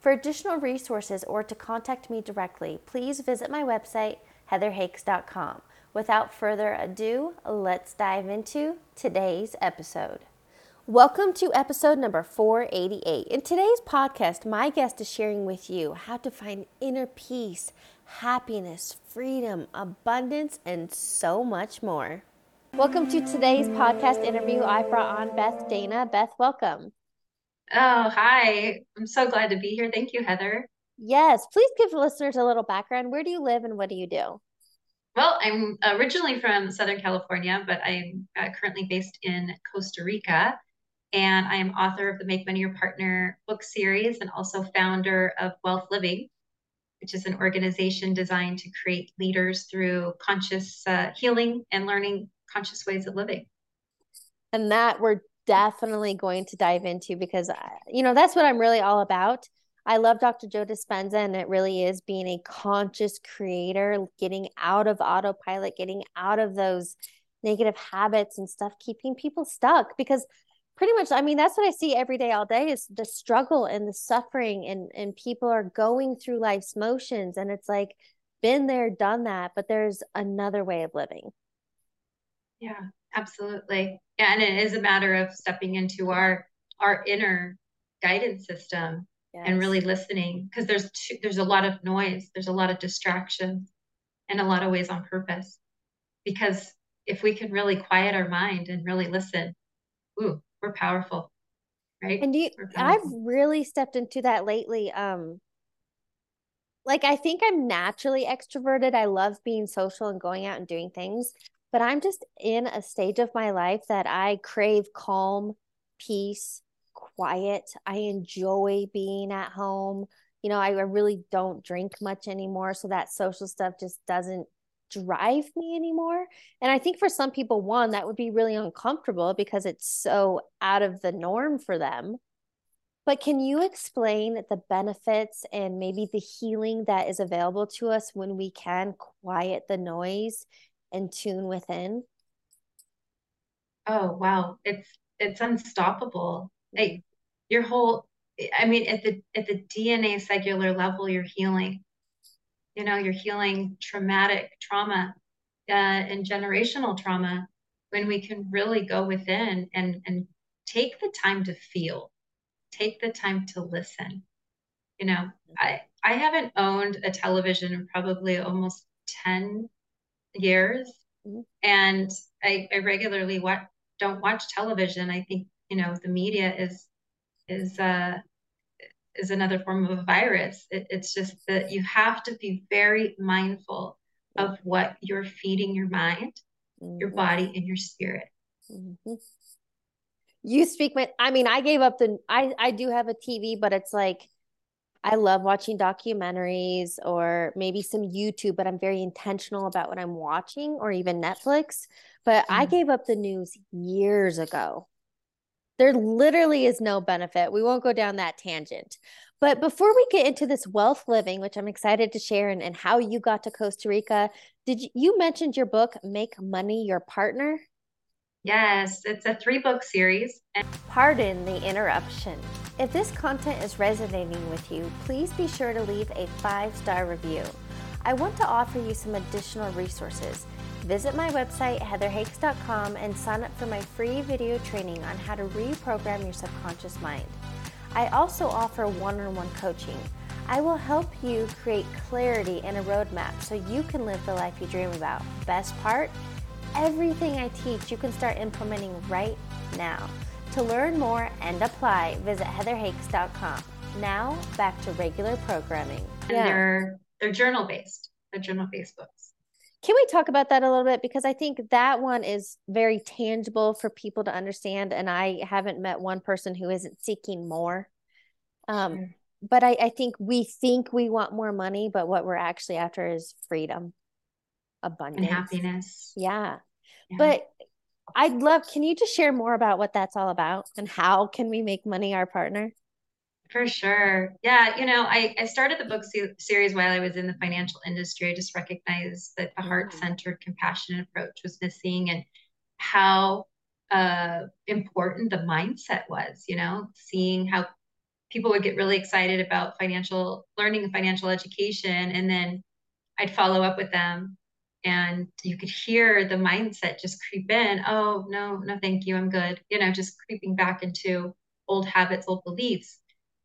For additional resources or to contact me directly, please visit my website, heatherhakes.com. Without further ado, let's dive into today's episode. Welcome to episode number 488. In today's podcast, my guest is sharing with you how to find inner peace, happiness, freedom, abundance, and so much more. Welcome to today's podcast interview. I brought on Beth Dana. Beth, welcome. Oh, hi. I'm so glad to be here. Thank you, Heather. Yes, please give listeners a little background. Where do you live and what do you do? Well, I'm originally from Southern California, but I'm uh, currently based in Costa Rica. And I am author of the Make Money Your Partner book series and also founder of Wealth Living, which is an organization designed to create leaders through conscious uh, healing and learning conscious ways of living. And that we're definitely going to dive into because, you know, that's what I'm really all about. I love Dr. Joe Dispenza, and it really is being a conscious creator, getting out of autopilot, getting out of those negative habits and stuff, keeping people stuck. Because pretty much, I mean, that's what I see every day, all day is the struggle and the suffering, and and people are going through life's motions, and it's like, been there, done that, but there's another way of living. Yeah, absolutely. And it is a matter of stepping into our our inner guidance system yes. and really listening because there's too, there's a lot of noise, there's a lot of distractions, and a lot of ways on purpose. Because if we can really quiet our mind and really listen, ooh, we're powerful, right? And you, I've really stepped into that lately. Um, like I think I'm naturally extroverted. I love being social and going out and doing things, but I'm just in a stage of my life that I crave calm, peace, quiet. I enjoy being at home. You know, I really don't drink much anymore. So that social stuff just doesn't drive me anymore. And I think for some people, one, that would be really uncomfortable because it's so out of the norm for them. But can you explain the benefits and maybe the healing that is available to us when we can quiet the noise and tune within? Oh, wow. It's it's unstoppable. Like your whole I mean at the at the DNA cellular level you're healing. You know, you're healing traumatic trauma uh, and generational trauma when we can really go within and and take the time to feel. Take the time to listen. You know, I I haven't owned a television in probably almost 10 years. Mm-hmm. And I, I regularly watch, don't watch television. I think, you know, the media is, is, uh, is another form of a virus. It, it's just that you have to be very mindful of what you're feeding your mind, mm-hmm. your body, and your spirit. Mm-hmm. You speak my, I mean, I gave up the, I, I do have a TV, but it's like, I love watching documentaries or maybe some YouTube, but I'm very intentional about what I'm watching or even Netflix. But mm. I gave up the news years ago. There literally is no benefit. We won't go down that tangent. But before we get into this wealth living, which I'm excited to share and, and how you got to Costa Rica, did you, you mentioned your book, Make Money Your Partner? Yes, it's a three book series. Pardon the interruption. If this content is resonating with you, please be sure to leave a five star review. I want to offer you some additional resources. Visit my website, heatherhakes.com, and sign up for my free video training on how to reprogram your subconscious mind. I also offer one on one coaching. I will help you create clarity and a roadmap so you can live the life you dream about. Best part? Everything I teach you can start implementing right now. To learn more and apply, visit heatherhakes.com. Now back to regular programming. And yeah. they're they're journal based. They're journal based books. Can we talk about that a little bit? Because I think that one is very tangible for people to understand. And I haven't met one person who isn't seeking more. Um, sure. but I, I think we think we want more money, but what we're actually after is freedom, abundance, and happiness. Yeah. yeah. But I'd love, can you just share more about what that's all about and how can we make money our partner? For sure. Yeah. You know, I, I started the book se- series while I was in the financial industry. I just recognized that the heart centered, compassionate approach was missing and how uh, important the mindset was, you know, seeing how people would get really excited about financial learning and financial education. And then I'd follow up with them and you could hear the mindset just creep in. Oh, no, no, thank you. I'm good. You know, just creeping back into old habits, old beliefs.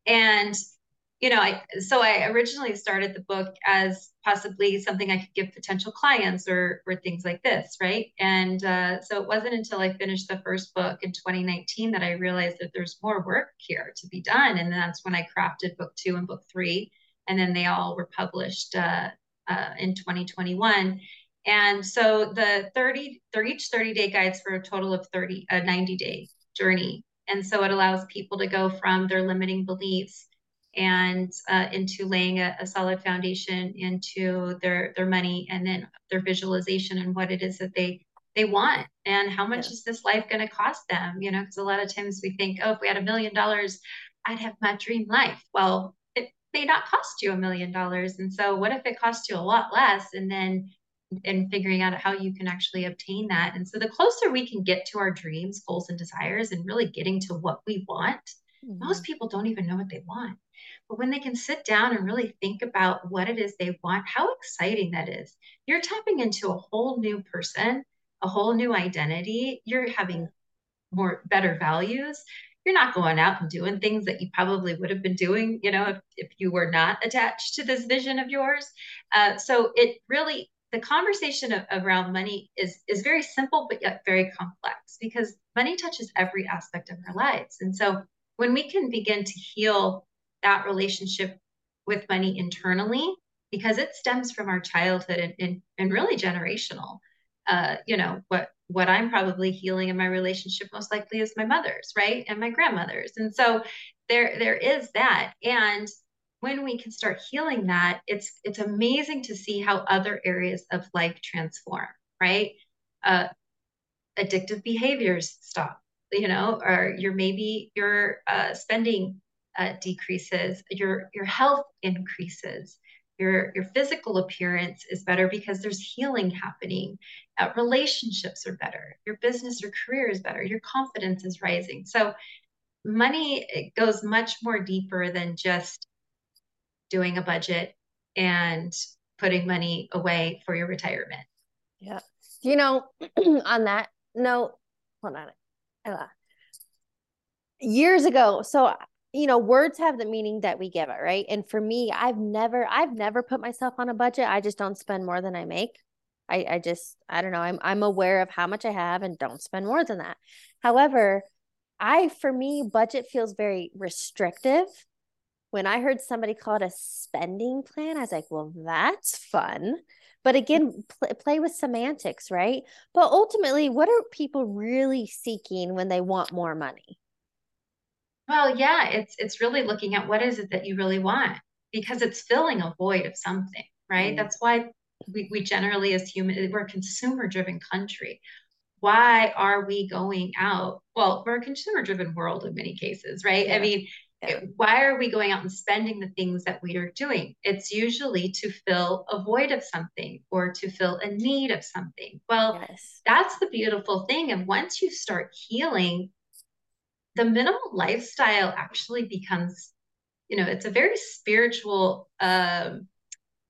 And you know, I so I originally started the book as possibly something I could give potential clients or or things like this, right? And uh, so it wasn't until I finished the first book in 2019 that I realized that there's more work here to be done, and that's when I crafted book two and book three, and then they all were published uh, uh, in 2021. And so the 30, they're each 30 day guides for a total of 30, a 90 day journey. And so it allows people to go from their limiting beliefs and uh, into laying a, a, solid foundation into their their money and then their visualization and what it is that they they want and how much yeah. is this life going to cost them you know? Because a lot of times we think oh if we had a million dollars i'd have my dream life. Well it may not cost you a million dollars. And so what if it costs you a lot less and then and figuring out how you can actually obtain that. And so the closer we can get to our dreams, goals, and desires, and really getting to what we want, mm-hmm. most people don't even know what they want. But when they can sit down and really think about what it is they want, how exciting that is. You're tapping into a whole new person, a whole new identity. You're having more better values. You're not going out and doing things that you probably would have been doing, you know, if, if you were not attached to this vision of yours. Uh, so it really the conversation of, around money is is very simple but yet very complex because money touches every aspect of our lives. And so when we can begin to heal that relationship with money internally because it stems from our childhood and, and, and really generational uh, you know what what i'm probably healing in my relationship most likely is my mother's right? And my grandmother's. And so there there is that. And when we can start healing that, it's it's amazing to see how other areas of life transform, right? Uh, addictive behaviors stop, you know, or your maybe your uh, spending uh, decreases, your your health increases, your your physical appearance is better because there's healing happening. Uh, relationships are better. Your business or career is better. Your confidence is rising. So money goes much more deeper than just doing a budget and putting money away for your retirement. Yeah. You know, on that note, hold on. Years ago, so you know, words have the meaning that we give it, right? And for me, I've never, I've never put myself on a budget. I just don't spend more than I make. I, I just, I don't know. I'm, I'm aware of how much I have and don't spend more than that. However, I, for me, budget feels very restrictive when I heard somebody call it a spending plan, I was like, well, that's fun. But again, pl- play with semantics, right? But ultimately, what are people really seeking when they want more money? Well, yeah, it's it's really looking at what is it that you really want because it's filling a void of something, right? Mm. That's why we, we generally as human we're a consumer driven country. Why are we going out? Well, we're a consumer driven world in many cases, right? Yeah. I mean, why are we going out and spending the things that we are doing? It's usually to fill a void of something or to fill a need of something. Well, yes. that's the beautiful thing. And once you start healing, the minimal lifestyle actually becomes, you know, it's a very spiritual, um,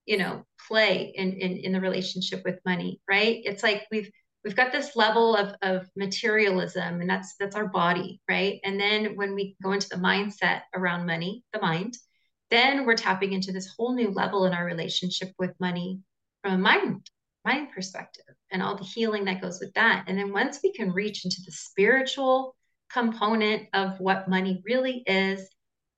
you know, play in, in in the relationship with money, right? It's like we've we've got this level of, of materialism and that's that's our body right? And then when we go into the mindset around money the mind then we're tapping into this whole new level in our relationship with money from a mind mind perspective and all the healing that goes with that. And then once we can reach into the spiritual component of what money really is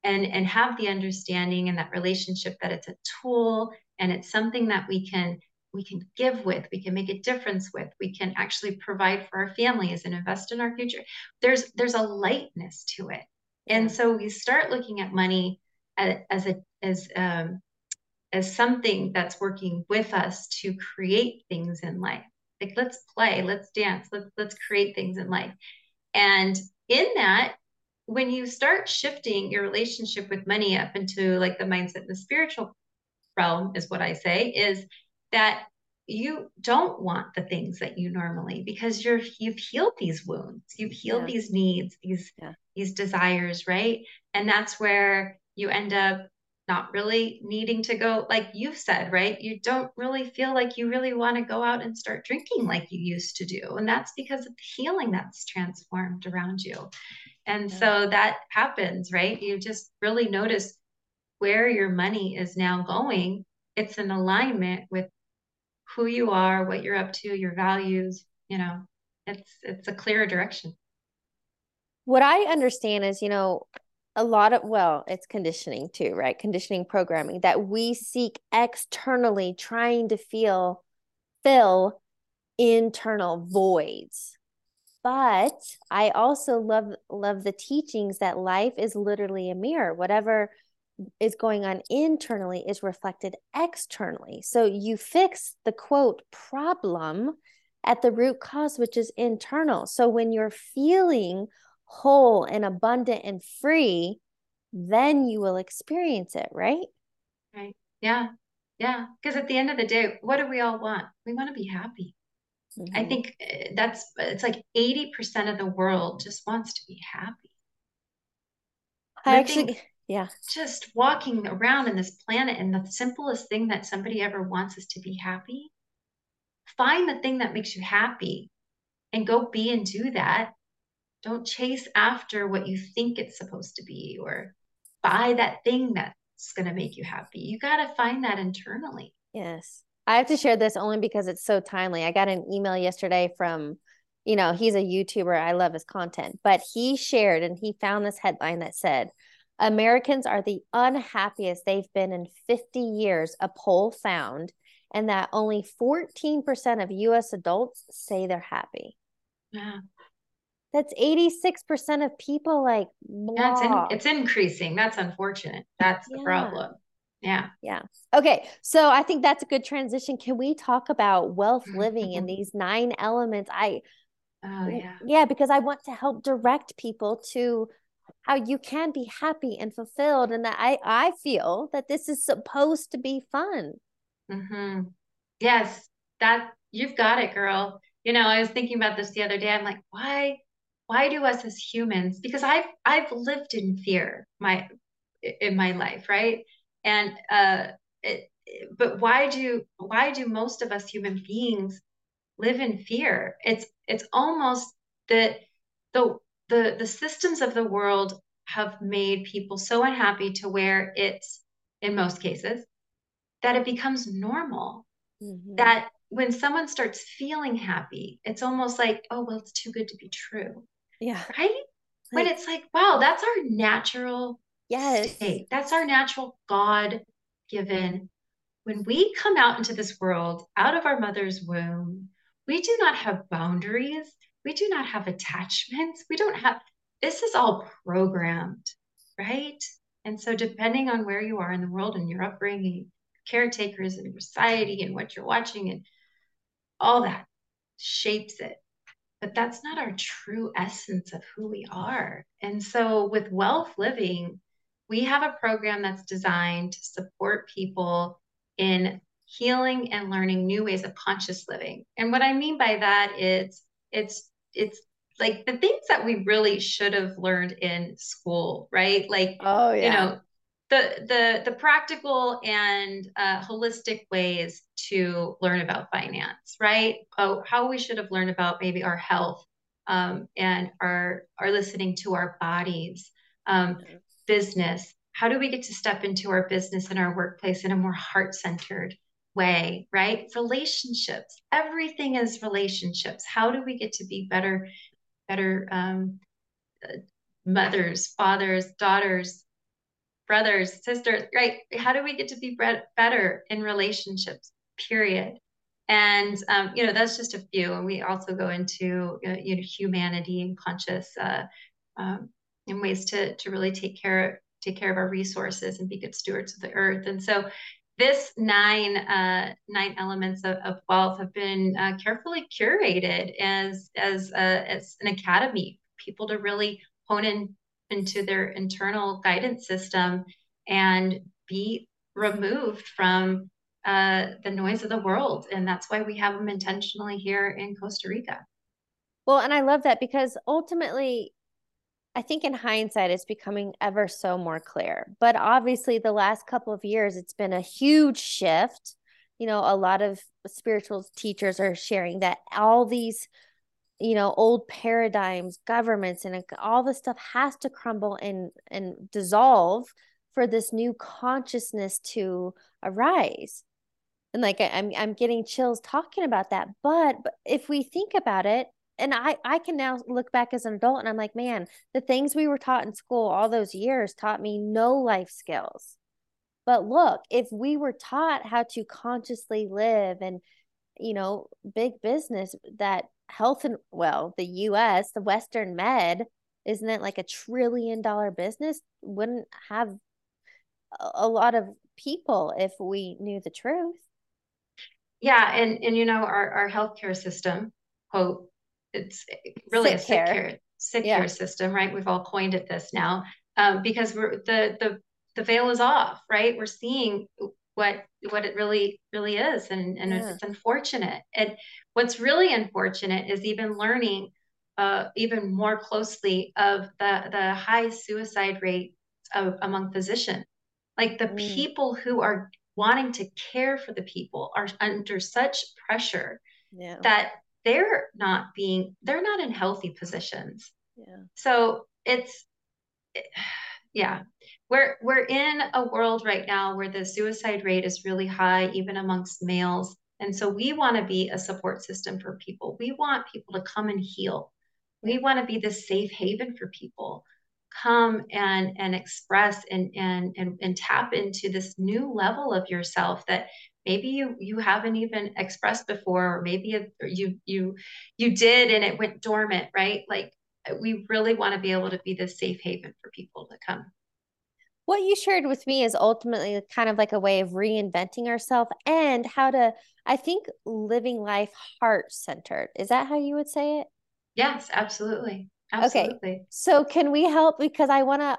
and and have the understanding and that relationship that it's a tool and it's something that we can we can give with, we can make a difference with, we can actually provide for our families and invest in our future. There's there's a lightness to it. And so we start looking at money as a as um, as something that's working with us to create things in life. Like let's play, let's dance, let's let's create things in life. And in that, when you start shifting your relationship with money up into like the mindset, the spiritual realm is what I say, is that you don't want the things that you normally because you're you've healed these wounds. You've healed yeah. these needs these yeah. these desires right? And that's where you end up not really needing to go like you've said right? You don't really feel like you really want to go out and start drinking like you used to do. And that's because of the healing that's transformed around you. And yeah. so that happens right? You just really notice where your money is now going. It's in alignment with who you are, what you're up to, your values, you know, it's it's a clearer direction. What I understand is, you know, a lot of well, it's conditioning too, right? Conditioning programming that we seek externally trying to feel fill internal voids. But I also love love the teachings that life is literally a mirror. Whatever is going on internally is reflected externally. So you fix the quote problem at the root cause, which is internal. So when you're feeling whole and abundant and free, then you will experience it, right? Right. Yeah. Yeah. Because at the end of the day, what do we all want? We want to be happy. Mm-hmm. I think eh, that's it's like 80% of the world just wants to be happy. I actually yeah. Just walking around in this planet, and the simplest thing that somebody ever wants is to be happy. Find the thing that makes you happy and go be and do that. Don't chase after what you think it's supposed to be or buy that thing that's going to make you happy. You got to find that internally. Yes. I have to share this only because it's so timely. I got an email yesterday from, you know, he's a YouTuber. I love his content, but he shared and he found this headline that said, Americans are the unhappiest they've been in 50 years, a poll found, and that only 14% of US adults say they're happy. Yeah. That's 86% of people like That's in, it's increasing. That's unfortunate. That's the yeah. problem. Yeah. Yeah. Okay. So I think that's a good transition. Can we talk about wealth mm-hmm. living and these nine elements? I Oh yeah. Yeah, because I want to help direct people to how you can be happy and fulfilled and that i i feel that this is supposed to be fun. Mm-hmm. yes that you've got it girl. You know i was thinking about this the other day. I'm like why why do us as humans because i've i've lived in fear my in my life right? And uh it, but why do why do most of us human beings live in fear? It's it's almost that the the the systems of the world have made people so unhappy to where it's in most cases that it becomes normal. Mm-hmm. that when someone starts feeling happy it's almost like oh well it's too good to be true. Yeah. Right? Like, when it's like wow that's our natural yes. state. that's our natural god given. When we come out into this world out of our mother's womb we do not have boundaries we do not have attachments. We don't have, this is all programmed, right? And so, depending on where you are in the world and your upbringing, caretakers and society and what you're watching and all that shapes it. But that's not our true essence of who we are. And so, with wealth living, we have a program that's designed to support people in healing and learning new ways of conscious living. And what I mean by that is it's it's like the things that we really should have learned in school, right? Like, oh yeah, you know, the the the practical and uh, holistic ways to learn about finance, right? Oh, how we should have learned about maybe our health um, and our our listening to our bodies, um, business. How do we get to step into our business and our workplace in a more heart centered way, right? Relationships. Everything is relationships. How do we get to be better, better um, uh, mothers, fathers, daughters, brothers, sisters, right? How do we get to be better in relationships? Period. And um, you know that's just a few, and we also go into you know humanity and conscious uh, um, and ways to to really take care take care of our resources and be good stewards of the earth. And so this nine uh, nine elements of, of, wealth have been uh, carefully curated as as uh, as an academy for people to really hone in into their internal guidance system and be removed from uh, the noise of the world. And that's why we have them intentionally here in costa rica. Well and i love that because ultimately I think in hindsight, it's becoming ever so more clear. But obviously, the last couple of years, it's been a huge shift. You know, a lot of spiritual teachers are sharing that all these, you know, old paradigms, governments, and all this stuff has to crumble and and dissolve for this new consciousness to arise. And like I'm, I'm getting chills talking about that. But, but if we think about it, and I I can now look back as an adult and I'm like, man, the things we were taught in school all those years taught me no life skills. But look, if we were taught how to consciously live and you know, big business that health and well, the US, the Western med, isn't it like a trillion dollar business? Wouldn't have a lot of people if we knew the truth. Yeah, and and you know our our healthcare system, quote, it's really sick a sick care, care sick yeah. care system, right? We've all coined it this now um, because we're the the the veil is off, right? We're seeing what what it really really is, and and yeah. it's unfortunate. And what's really unfortunate is even learning uh, even more closely of the the high suicide rate of, among physicians, like the mm. people who are wanting to care for the people are under such pressure yeah. that they're not being they're not in healthy positions. Yeah. So it's yeah. We're we're in a world right now where the suicide rate is really high even amongst males. And so we want to be a support system for people. We want people to come and heal. We want to be the safe haven for people. Come and and express and and and, and tap into this new level of yourself that maybe you you haven't even expressed before or maybe you you you did and it went dormant right? Like we really want to be able to be this safe haven for people to come. What you shared with me is ultimately kind of like a way of reinventing ourselves and how to i think living life heart centered is that how you would say it? Yes absolutely. Absolutely. Okay so can we help? Because i want to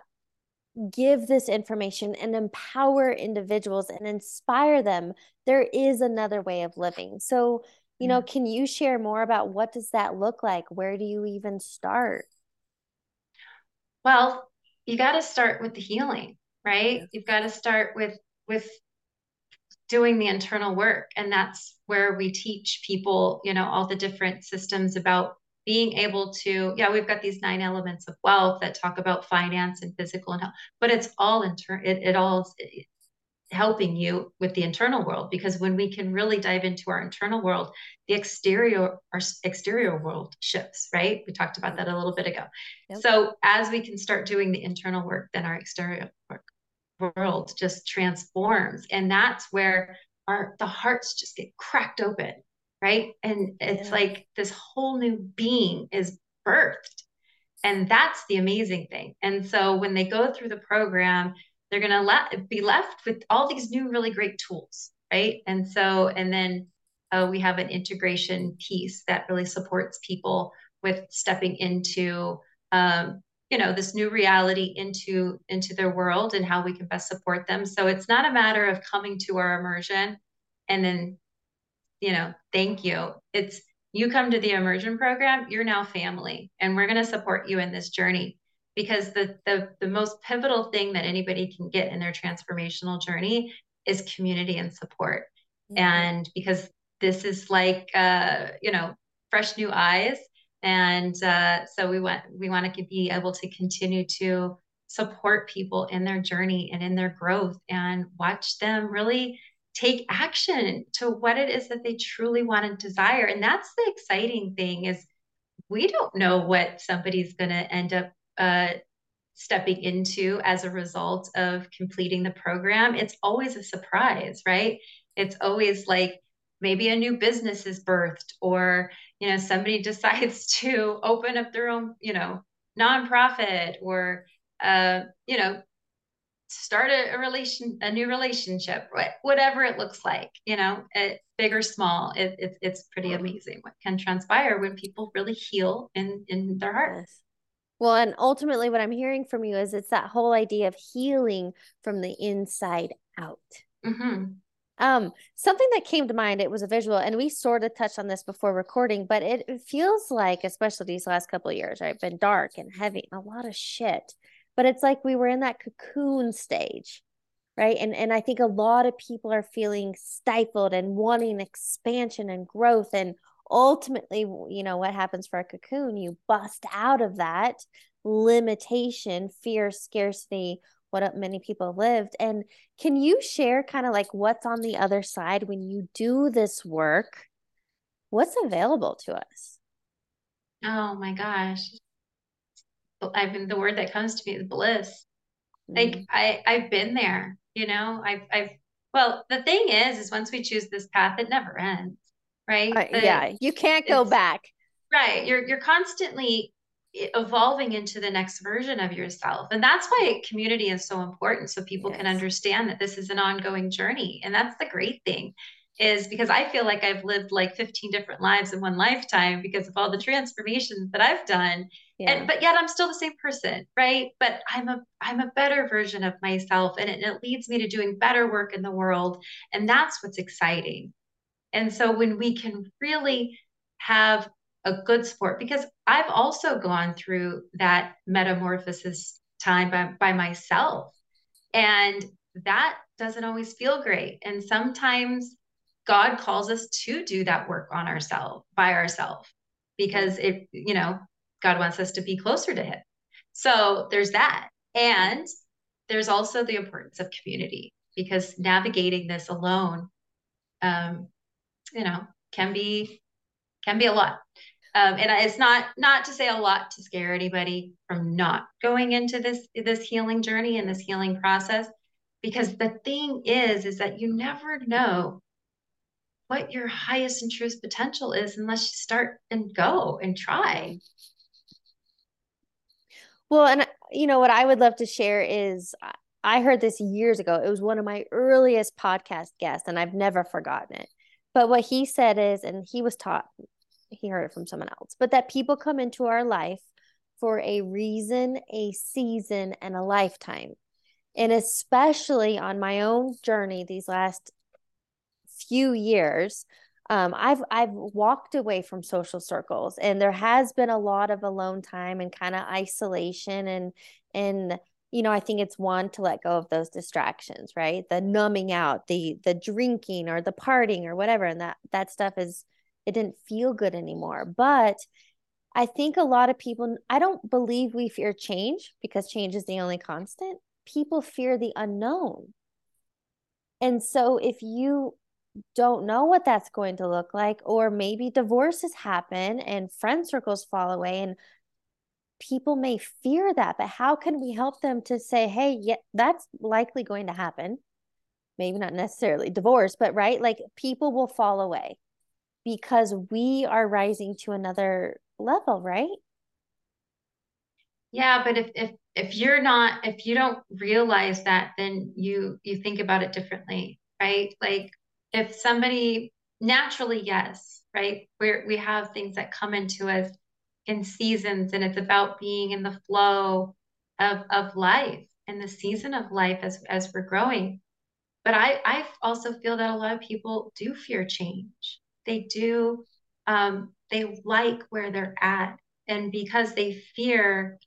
give this information and empower individuals and inspire them there is another way of living. So you know mm. can you share more about what does that look like? Where do you even start? Well you got to start with the healing right? You've got to start with with doing the internal work and that's where we teach people you know all the different systems about being able to yeah we've got these nine elements of wealth that talk about finance and physical and health but it's all in turn it, it all helping you with the internal world because when we can really dive into our internal world the exterior our exterior world shifts right? We talked about that a little bit ago. Yep. so as we can start doing the internal work then our exterior work world just transforms and that's where our the hearts just get cracked open right? And it's yeah. like this whole new being is birthed. And that's the amazing thing. And so when they go through the program, they're going to let be left with all these new really great tools, right? And so and then uh, we have an integration piece that really supports people with stepping into um, you know this new reality into into their world and how we can best support them so it's not a matter of coming to our immersion and then you know, thank you. It's you come to the immersion program, you're now family, and we're going to support you in this journey because the, the the most pivotal thing that anybody can get in their transformational journey is community and support. Mm-hmm. And because this is like uh, you know, fresh new eyes. And uh, so we want we want to be able to continue to support people in their journey and in their growth and watch them really take action to what it is that they truly want and desire. And that's the exciting thing is we don't know what somebody's going to end up uh, stepping into as a result of completing the program. It's always a surprise right? It's always like maybe a new business is birthed or you know somebody decides to open up their own you know nonprofit or uh, you know start a, a, relation a new relationship whatever it looks like you know it, big or small it, it, it's pretty amazing what can transpire when people really heal in in their hearts. well and ultimately what i'm hearing from you is it's that whole idea of healing from the inside out mm-hmm. um something that came to mind it was a visual and we sort of touched on this before recording but it, it feels like especially these last couple of years right been dark and heavy a lot of shit but it's like we were in that cocoon stage right? And and i think a lot of people are feeling stifled and wanting expansion and growth. And ultimately you know what happens for a cocoon you bust out of that limitation fear scarcity what many people lived. And can you share kind of like what's on the other side when you do this work? What's available to us? Oh my gosh I've been the word that comes to me is bliss. Like mm. I I've been there, you know. I've I've well, the thing is, is once we choose this path, it never ends, right? Uh, yeah, you can't go back. Right. You're you're constantly evolving into the next version of yourself. And that's why community is so important so people yes. can understand that this is an ongoing journey. And that's the great thing is because I feel like I've lived like 15 different lives in one lifetime because of all the transformations that I've done. Yeah. And but yet I'm still the same person, right? But I'm a I'm a better version of myself and it, it leads me to doing better work in the world. And that's what's exciting. And so when we can really have a good sport, because I've also gone through that metamorphosis time by, by myself. And that doesn't always feel great. And sometimes God calls us to do that work on ourselves by ourselves because it, you know, God wants us to be closer to Him. So there's that. And there's also the importance of community because navigating this alone, um, you know, can be can be a lot. Um, and it's not not to say a lot to scare anybody from not going into this this healing journey and this healing process, because the thing is, is that you never know what your highest and truest potential is unless you start and go and try. Well, and you know what I would love to share is I heard this years ago. It was one of my earliest podcast guests, and I've never forgotten it. But what he said is, and he was taught, he heard it from someone else, but that people come into our life for a reason, a season, and a lifetime. And especially on my own journey these last few years um, I've I've walked away from social circles, and there has been a lot of alone time and kind of isolation, and and you know I think it's one to let go of those distractions, right? The numbing out, the the drinking or the partying or whatever, and that that stuff is it didn't feel good anymore. But I think a lot of people, I don't believe we fear change because change is the only constant. People fear the unknown. And so if you don't know what that's going to look like or maybe divorces happen and friend circles fall away and people may fear that but how can we help them to say hey yeah that's likely going to happen. Maybe not necessarily divorce but right like people will fall away because we are rising to another level right? Yeah but if if if you're not if you don't realize that then you you think about it differently right? Like if somebody naturally, yes, right? Where we have things that come into us in seasons and it's about being in the flow of, of life and the season of life as, as we're growing. But I, I also feel that a lot of people do fear change. They do, um, they like where they're at. And because they fear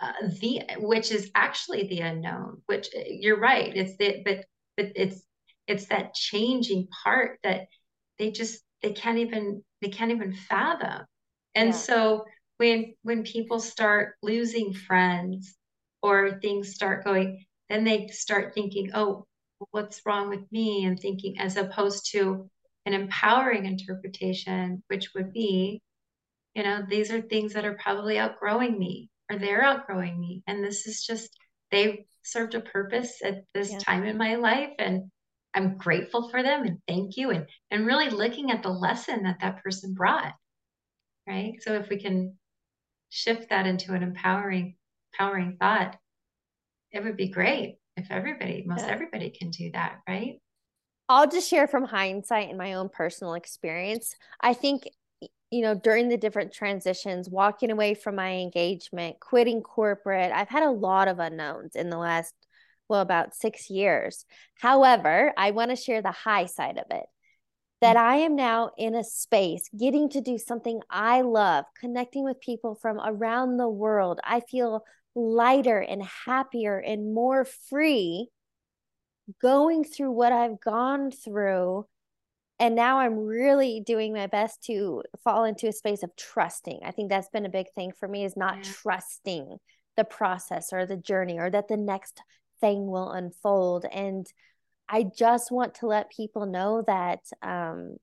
uh, the, which is actually the unknown, which you're right. It's the, but, but it's it's that changing part that they just they can't even they can't even fathom and yeah. so when when people start losing friends or things start going then they start thinking oh what's wrong with me and thinking as opposed to an empowering interpretation which would be you know these are things that are probably outgrowing me or they're outgrowing me and this is just they served a purpose at this yeah. time in my life and I'm grateful for them and thank you and and really looking at the lesson that that person brought right so if we can shift that into an empowering empowering thought it would be great if everybody, most yeah. everybody can do that, right? I'll just share from hindsight and my own personal experience. I think, you know, during the different transitions, walking away from my engagement, quitting corporate, I've had a lot of unknowns in the last, well, about six years. However, I want to share the high side of it that. I am now in a space getting to do something I love, connecting with people from around the world. I feel lighter and happier and more free going through what I've gone through. And now I'm really doing my best to fall into a space of trusting. I think that's been a big thing for me is not yeah. trusting the process or the journey or that the next thing will unfold. And I just want to let people know that um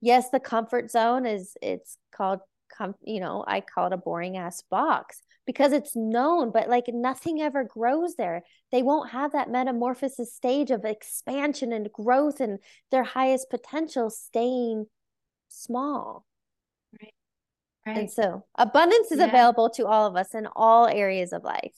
yes, the comfort zone is it's called com- you know, I call it a boring ass box because it's known, but like nothing ever grows there. They won't have that metamorphosis stage of expansion and growth and their highest potential staying small. Right. Right. And so abundance is yeah. available to all of us in all areas of life.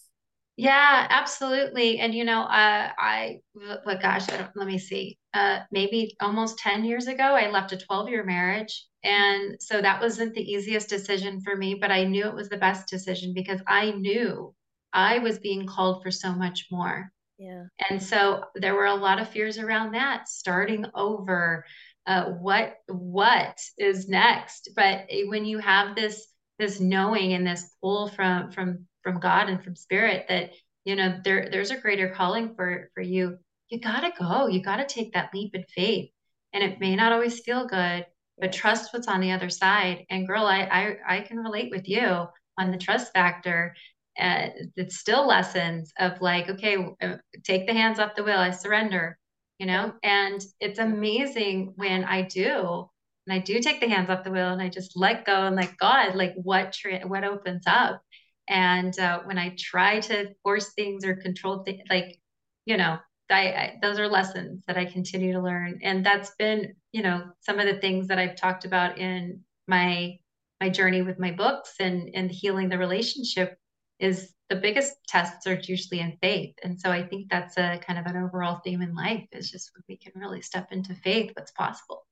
Yeah, absolutely. And you know, uh, I, but gosh, I let me see. Uh, maybe almost 10 years ago, I left a 12 year marriage. And so that wasn't the easiest decision for me, but I knew it was the best decision because I knew I was being called for so much more. Yeah. And so there were a lot of fears around that, starting over, uh, what what is next. But when you have this this knowing and this pull from from from God and from spirit that you know there there's a greater calling for for you. You got to go. You got to take that leap in faith. And it may not always feel good but trust what's on the other side. And girl i i, I can relate with you on the trust factor uh, it's still lessons of like okay uh, take the hands off the wheel. I surrender you know? And it's amazing when i do and i do take the hands off the wheel and i just let go and like god like what tra- what opens up and uh, when I try to force things or control things, like, you know, I, I, those are lessons that I continue to learn. And that's been, you know, some of the things that I've talked about in my my journey with my books and and healing the relationship is the biggest tests are usually in faith. And so I think that's a kind of an overall theme in life is just we can really step into faith, what's possible.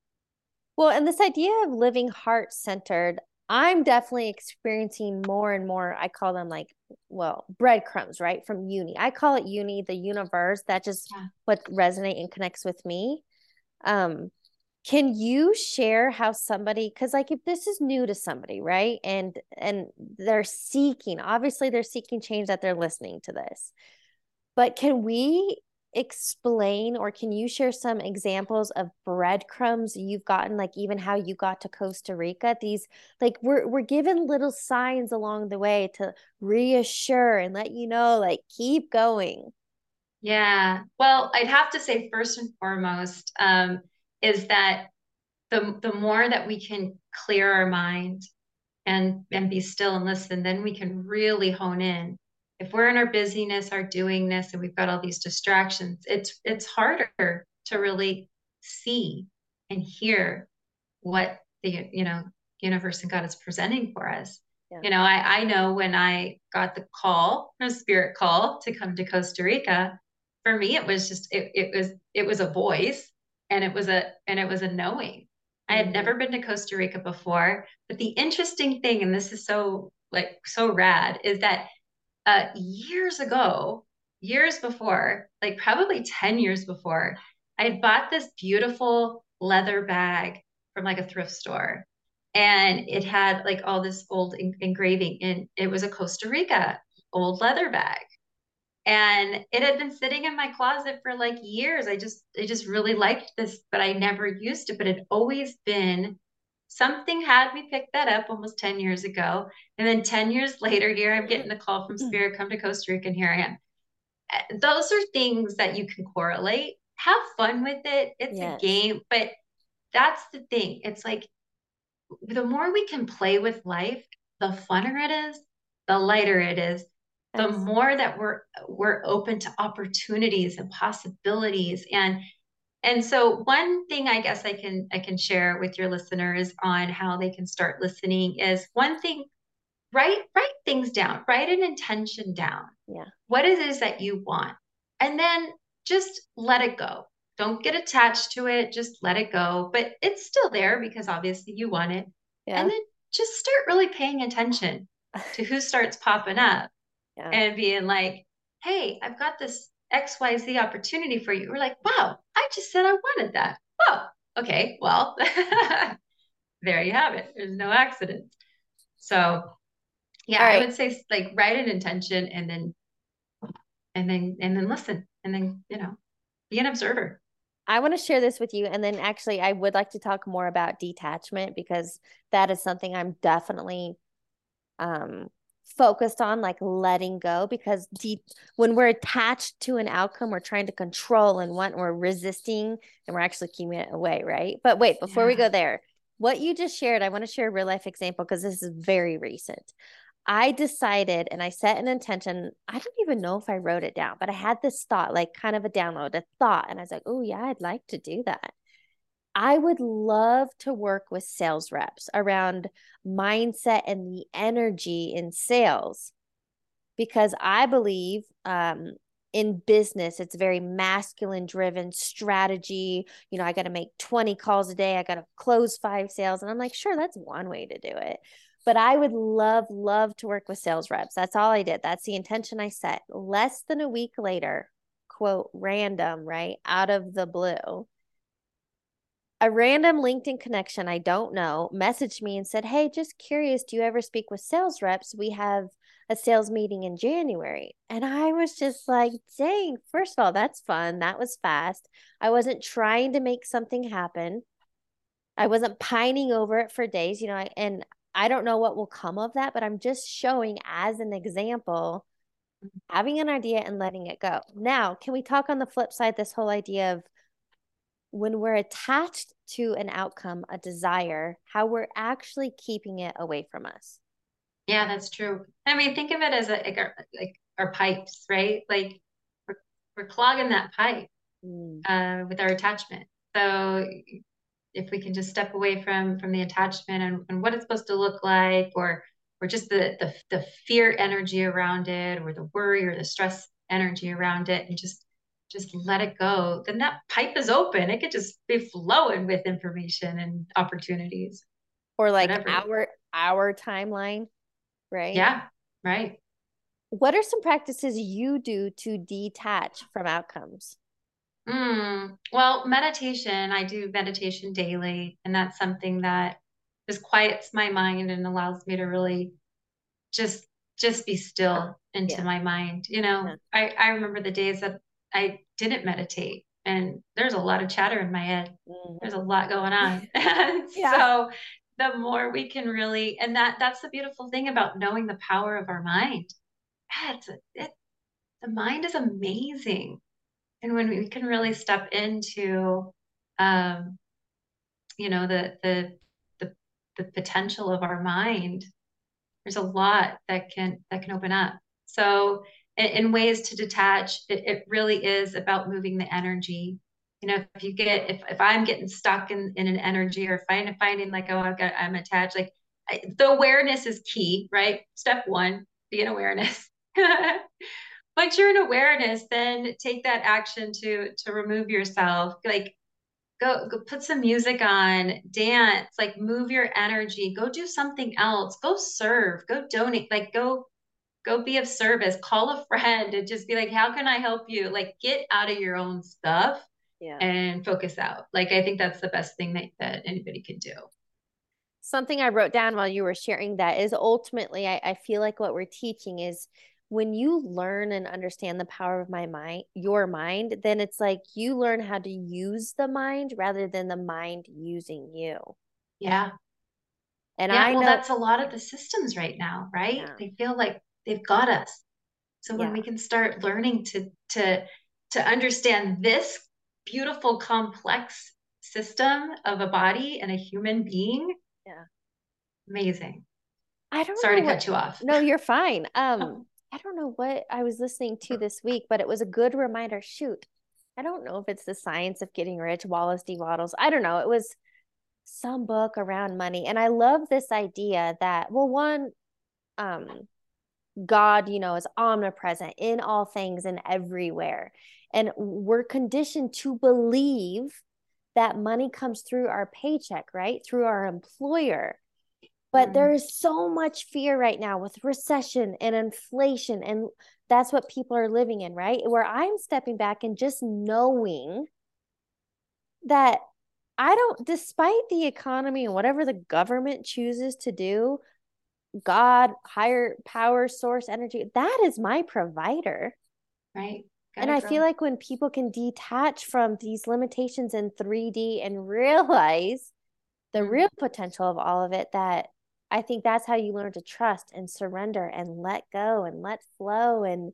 Well, and this idea of living heart centered, I'm definitely experiencing more and more. I call them like, well, breadcrumbs, right? From uni. I call it uni, the universe. That just yeah. what resonate and connects with me. Um, can you share how somebody because like if this is new to somebody right and and they're seeking obviously they're seeking change that they're listening to this but can we explain or can you share some examples of breadcrumbs you've gotten like even how you got to Costa Rica? These like we're we're given little signs along the way to reassure and let you know like keep going. Yeah. Well I'd have to say first and foremost um is that the the more that we can clear our mind and and be still and listen then we can really hone in if we're in our busyness, our doingness, and we've got all these distractions, it's it's harder to really see and hear what the you know universe and God is presenting for us. Yeah. You know, I, I know when I got the call, a spirit call to come to Costa Rica, for me it was just it, it was it was a voice and it was a and it was a knowing. I had mm-hmm. never been to Costa Rica before, but the interesting thing, and this is so like so rad, is that uh, years ago, years before, like probably 10 years before, I had bought this beautiful leather bag from like a thrift store. And it had like all this old en- engraving, and it was a Costa Rica old leather bag. And it had been sitting in my closet for like years. I just, I just really liked this, but I never used it. But it always been something had me pick that up almost 10 years ago. And then 10 years later, here I'm getting the call from Spirit, come to Costa Rica, and here I am. Uh, those are things that you can correlate. Have fun with it. It's yes. a game, but that's the thing. It's like the more we can play with life, the funner it is, the lighter it is, the more that we're we're open to opportunities and possibilities and and so one thing I guess I can I can share with your listeners on how they can start listening is one thing write write things down, write an intention down. Yeah. What it is that you want. and then just let it go. Don't get attached to it. Just let it go. But it's still there because obviously you want it. Yeah. And then just start really paying attention to who starts popping up yeah. and being like, hey, I've got this XYZ opportunity for you. We're like, wow, I just said I wanted that. Oh, okay. Well, there you have it. There's no accident. So yeah, right. I would say like write an intention and then and then and then listen and then, you know, be an observer. I want to share this with you. And then actually I would like to talk more about detachment because that is something I'm definitely um focused on like letting go because deep when we're attached to an outcome we're trying to control and want we're resisting and we're actually keeping it away right? But wait before yeah. we go there what you just shared i want to share a real life example because this is very recent. I decided and i set an intention i don't even know if i wrote it down but i had this thought like kind of a download a thought and i was like oh yeah i'd like to do that I would love to work with sales reps around mindset and the energy in sales because I believe um, in business, it's very masculine driven strategy. You know, I got to make 20 calls a day, I got to close five sales. And I'm like, sure, that's one way to do it. But I would love, love to work with sales reps. That's all I did. That's the intention I set. Less than a week later, quote, random, right? Out of the blue a random LinkedIn connection I don't know messaged me and said, Hey, just curious, do you ever speak with sales reps? We have a sales meeting in January. And I was just like, dang, first of all, that's fun. That was fast. I wasn't trying to make something happen. I wasn't pining over it for days, you know, and I don't know what will come of that, but I'm just showing as an example having an idea and letting it go. Now, can we talk on the flip side this whole idea of when we're attached to an outcome, a desire, how we're actually keeping it away from us. Yeah, that's true. I mean, think of it as a, like, our, like our pipes, right? Like we're, we're clogging that pipe mm. uh, with our attachment. So if we can just step away from from the attachment and, and what it's supposed to look like, or or just the, the the fear energy around it, or the worry or the stress energy around it, and just just let it go, then that pipe is open. It could just be flowing with information and opportunities. Or like whatever. our our timeline, right? Yeah, right. What are some practices you do to detach from outcomes? Mm, well, meditation, I do meditation daily, and that's something that just quiets my mind and allows me to really just just be still into yeah. my mind. You know, yeah. I, I remember the days that I didn't meditate and there's a lot of chatter in my head. Mm-hmm. There's a lot going on. yeah. So the more we can really, and that that's the beautiful thing about knowing the power of our mind. It's it, the mind is amazing. And when we can really step into, um, you know, the, the, the, the potential of our mind, there's a lot that can, that can open up. So in, ways to detach it, it really is about moving the energy. You know if you get if, if i'm getting stuck in, in an energy or find, finding like oh i've got i'm attached like I, the awareness is key right? Step one be in awareness. Once you're in awareness then take that action to to remove yourself. Like go, go put some music on dance like move your energy. Go do something else. Go serve. Go donate. Like go go be of service call a friend and just be like how can i help you like get out of your own stuff yeah. and focus out like i think that's the best thing that, that anybody can do something i wrote down while you were sharing that is ultimately I, I feel like what we're teaching is when you learn and understand the power of my mind your mind then it's like you learn how to use the mind rather than the mind using you yeah and yeah, I well, know that's a lot of the systems right now, right? Yeah. They feel like they've got us. So when yeah. we can start learning to to to understand this beautiful complex system of a body and a human being yeah. amazing. I don't sorry to what, cut you off. No you're fine. Um oh. i don't know what i was listening to this week but it was a good reminder. Shoot i don't know if it's the science of getting rich wallace d. Wattles i don't know. It was some book around money. And i love this idea that well one um God, you know, is omnipresent in all things and everywhere. And we're conditioned to believe that money comes through our paycheck, right? Through our employer. But mm. there is so much fear right now with recession and inflation. And that's what people are living in, right? Where I'm stepping back and just knowing that I don't, despite the economy and whatever the government chooses to do, God, higher power source energy, that is my provider. Right. and I feel like when people can detach from these limitations in 3D and realize the mm-hmm. real potential of all of it, that I think that's how you learn to trust and surrender and let go and let flow. And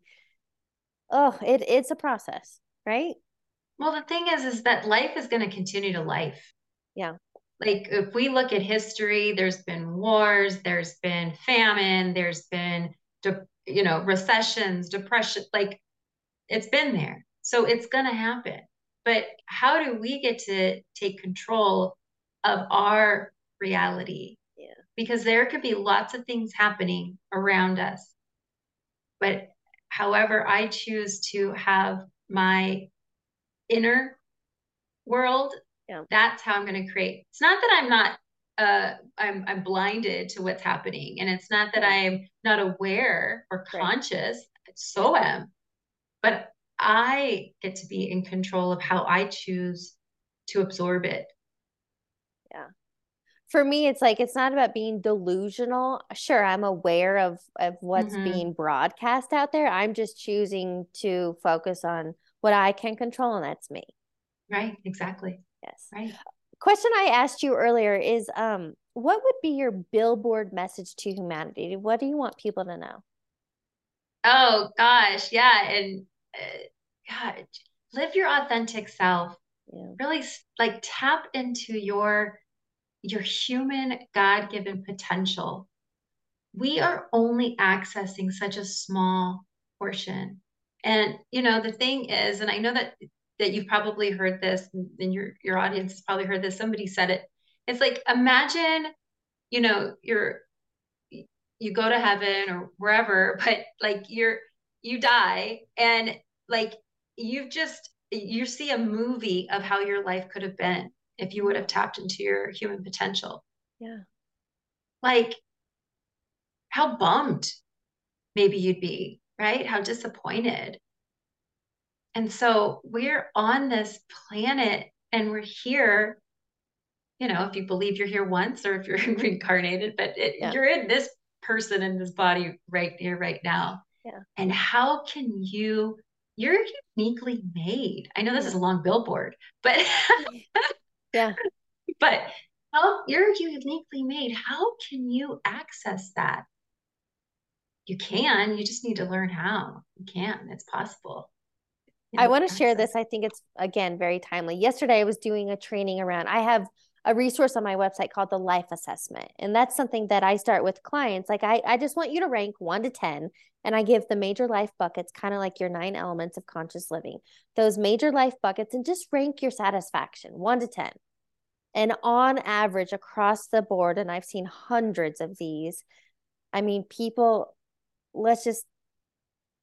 oh, it, it's a process, right? Well, the thing is, is that life is going to continue to life. Yeah like if we look at history there's been wars there's been famine there's been de- you know recessions depression like it's been there. So it's going to happen. But how do we get to take control of our reality? Yeah. because there could be lots of things happening around us. But however i choose to have my inner world yeah. That's how I'm going to create. It's not that I'm not uh, I'm I'm blinded to what's happening, and it's not that I'm not aware or conscious. Right. So am, but I get to be in control of how I choose to absorb it. Yeah. For me, it's like it's not about being delusional. Sure, I'm aware of of what's mm-hmm. being broadcast out there. I'm just choosing to focus on what I can control, and that's me. Right. Exactly. Yes. Right. Question I asked you earlier is um what would be your billboard message to humanity? What do you want people to know? Oh gosh, yeah, and uh, God, live your authentic self. Yeah. Really like tap into your your human God-given potential. We are only accessing such a small portion. And you know, the thing is, and I know that that you've probably heard this and your your audience has probably heard this somebody said it. It's like imagine you know you're you go to heaven or wherever but like you're you die and like you've just you see a movie of how your life could have been if you would have tapped into your human potential. Yeah. Like how bummed maybe you'd be right? How disappointed and so we're on this planet and we're here, you know, if you believe you're here once or if you're reincarnated, but it, yeah. you're in this person in this body right here, right now. Yeah. And how can you, you're uniquely made. I know this is a long billboard, but yeah. But how you're uniquely made. How can you access that? You can, you just need to learn how. You can, it's possible. I want to share this. I think it's again very timely. Yesterday I was doing a training around I have a resource on my website called the life assessment. And that's something that I start with clients. Like I, I just want you to rank one to 10. And I give the major life buckets, kind of like your nine elements of conscious living, those major life buckets, and just rank your satisfaction one to 10. And on average, across the board, and I've seen hundreds of these, I mean, people, let's just,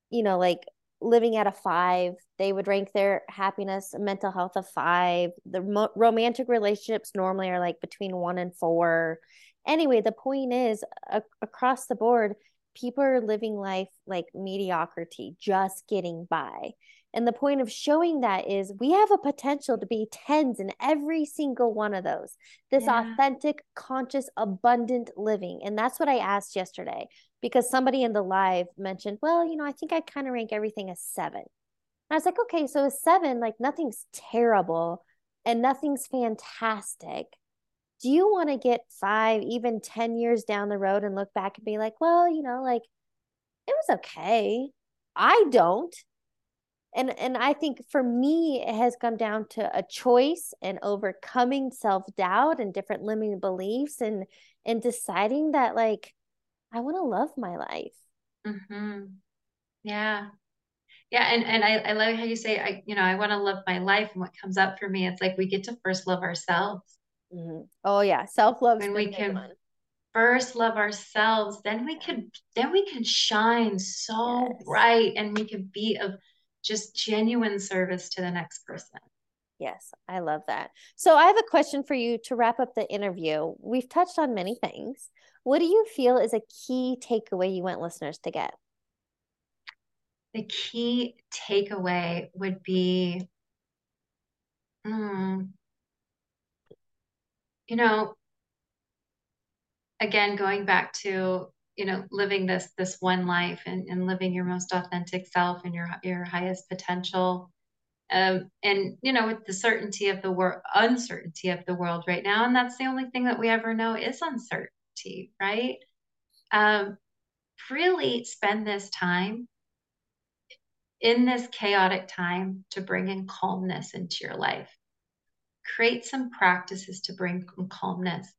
you know, like living at a five they would rank their happiness mental health a five. The mo- romantic relationships normally are like between one and four. Anyway the point is a- across the board people are living life like mediocrity just getting by. And the point of showing that is we have a potential to be tens in every single one of those. This yeah. authentic conscious abundant living. And that's what i asked yesterday because somebody in the live mentioned, well, you know, I think I kind of rank everything as seven. And I was like, okay, so a seven, like nothing's terrible and nothing's fantastic. Do you want to get five, even 10 years down the road and look back and be like, well, you know, like it was okay. I don't. And and I think for me it has come down to a choice and overcoming self-doubt and different limiting beliefs and and deciding that like I want to love my life. Mm-hmm. Yeah. Yeah. And, and I, I love how you say, I, you know, I want to love my life. And what comes up for me, it's like we get to first love ourselves. Mm-hmm. Oh yeah. Self-love. When we can first love ourselves, then we can then we can shine so yes. bright and we can be of just genuine service to the next person. Yes, I love that. So I have a question for you to wrap up the interview. We've touched on many things. What do you feel is a key takeaway you want listeners to get? The key takeaway would be, hmm, you know, again, going back to you know living this this one life and, and living your most authentic self and your your highest potential um, and you know with the certainty of the world uncertainty of the world right now and that's the only thing that we ever know is uncertainty right? Um, really spend this time in this chaotic time to bring in calmness into your life. Create some practices to bring calmness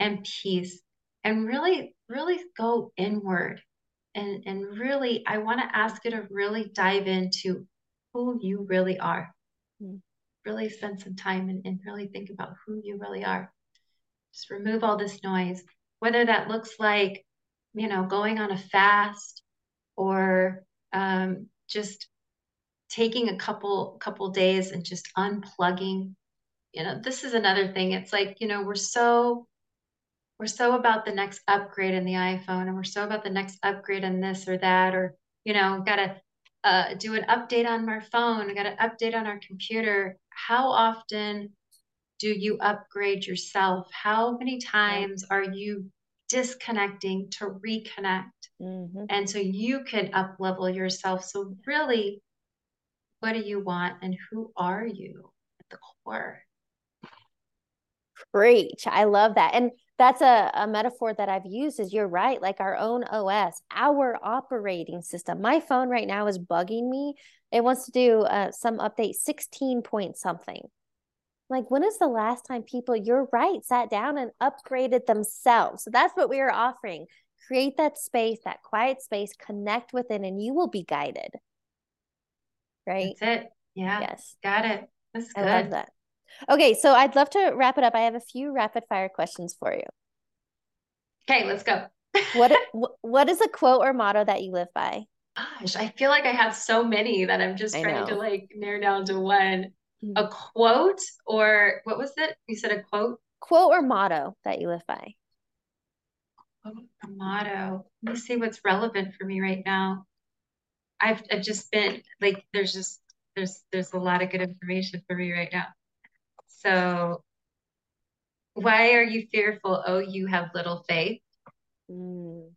and peace and really really go inward. And and really i want to ask you to really dive into who you really are. Mm. really spend some time and, and really think about who you really are. Just remove all this noise. Whether that looks like you know going on a fast or um, just taking a couple couple days and just unplugging. You know this is another thing. It's like you know we're so we're so about the next upgrade in the iphone and we're so about the next upgrade in this or that or you know gotta uh, do an update on our phone I got an update on our computer how often do you upgrade yourself how many times are you disconnecting to reconnect mm-hmm. and so you can up level yourself so really what do you want and who are you at the core Preach. I love that. And that's a, a metaphor that I've used is you're right, like our own OS, our operating system. My phone right now is bugging me. It wants to do uh, some update 16 point something. Like, when is the last time people, you're right, sat down and upgraded themselves? So that's what we are offering. Create that space, that quiet space, connect with it, and you will be guided. Right? That's it. Yeah. Yes. Got it. That's good. I love that. Okay, so I'd love to wrap it up. I have a few rapid fire questions for you. Okay, let's go. what what is a quote or motto that you live by? Gosh, I feel like I have so many that I'm just trying to like narrow down to one. Mm-hmm. A quote or what was it? You said a quote? Quote or motto that you live by? Quote or motto. Let me see what's relevant for me right now. I've I've just been like there's just there's there's a lot of good information for me right now. So, why are you fearful? Oh, you have little faith. Mm.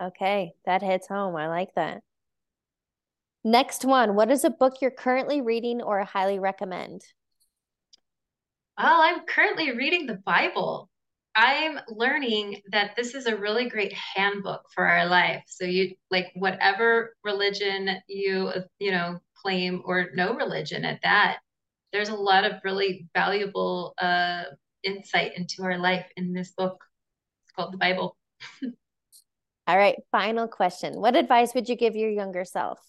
Okay, that hits home. I like that. Next one. What is a book you're currently reading or highly recommend? Well, I'm currently reading the Bible. I'm learning that this is a really great handbook for our life. So you like whatever religion you you know claim or no religion at that, there's a lot of really valuable uh, insight into our life in this book. It's called the Bible. All right, final question. What advice would you give your younger self?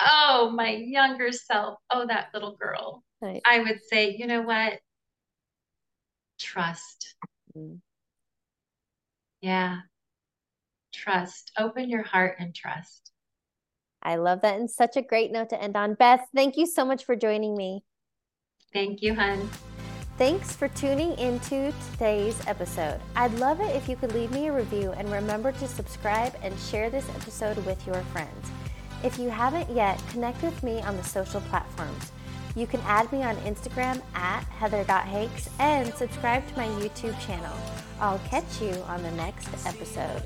Oh, my younger self. Oh, that little girl. Right. I would say, you know what? Trust. Mm. Yeah. Trust. Open your heart and trust. I love that. And such a great note to end on. Beth, thank you so much for joining me. Thank you, hun. Thanks for tuning into today's episode. I'd love it if you could leave me a review and remember to subscribe and share this episode with your friends. If you haven't yet, connect with me on the social platforms. You can add me on Instagram at heather.hakes and subscribe to my YouTube channel. I'll catch you on the next episode.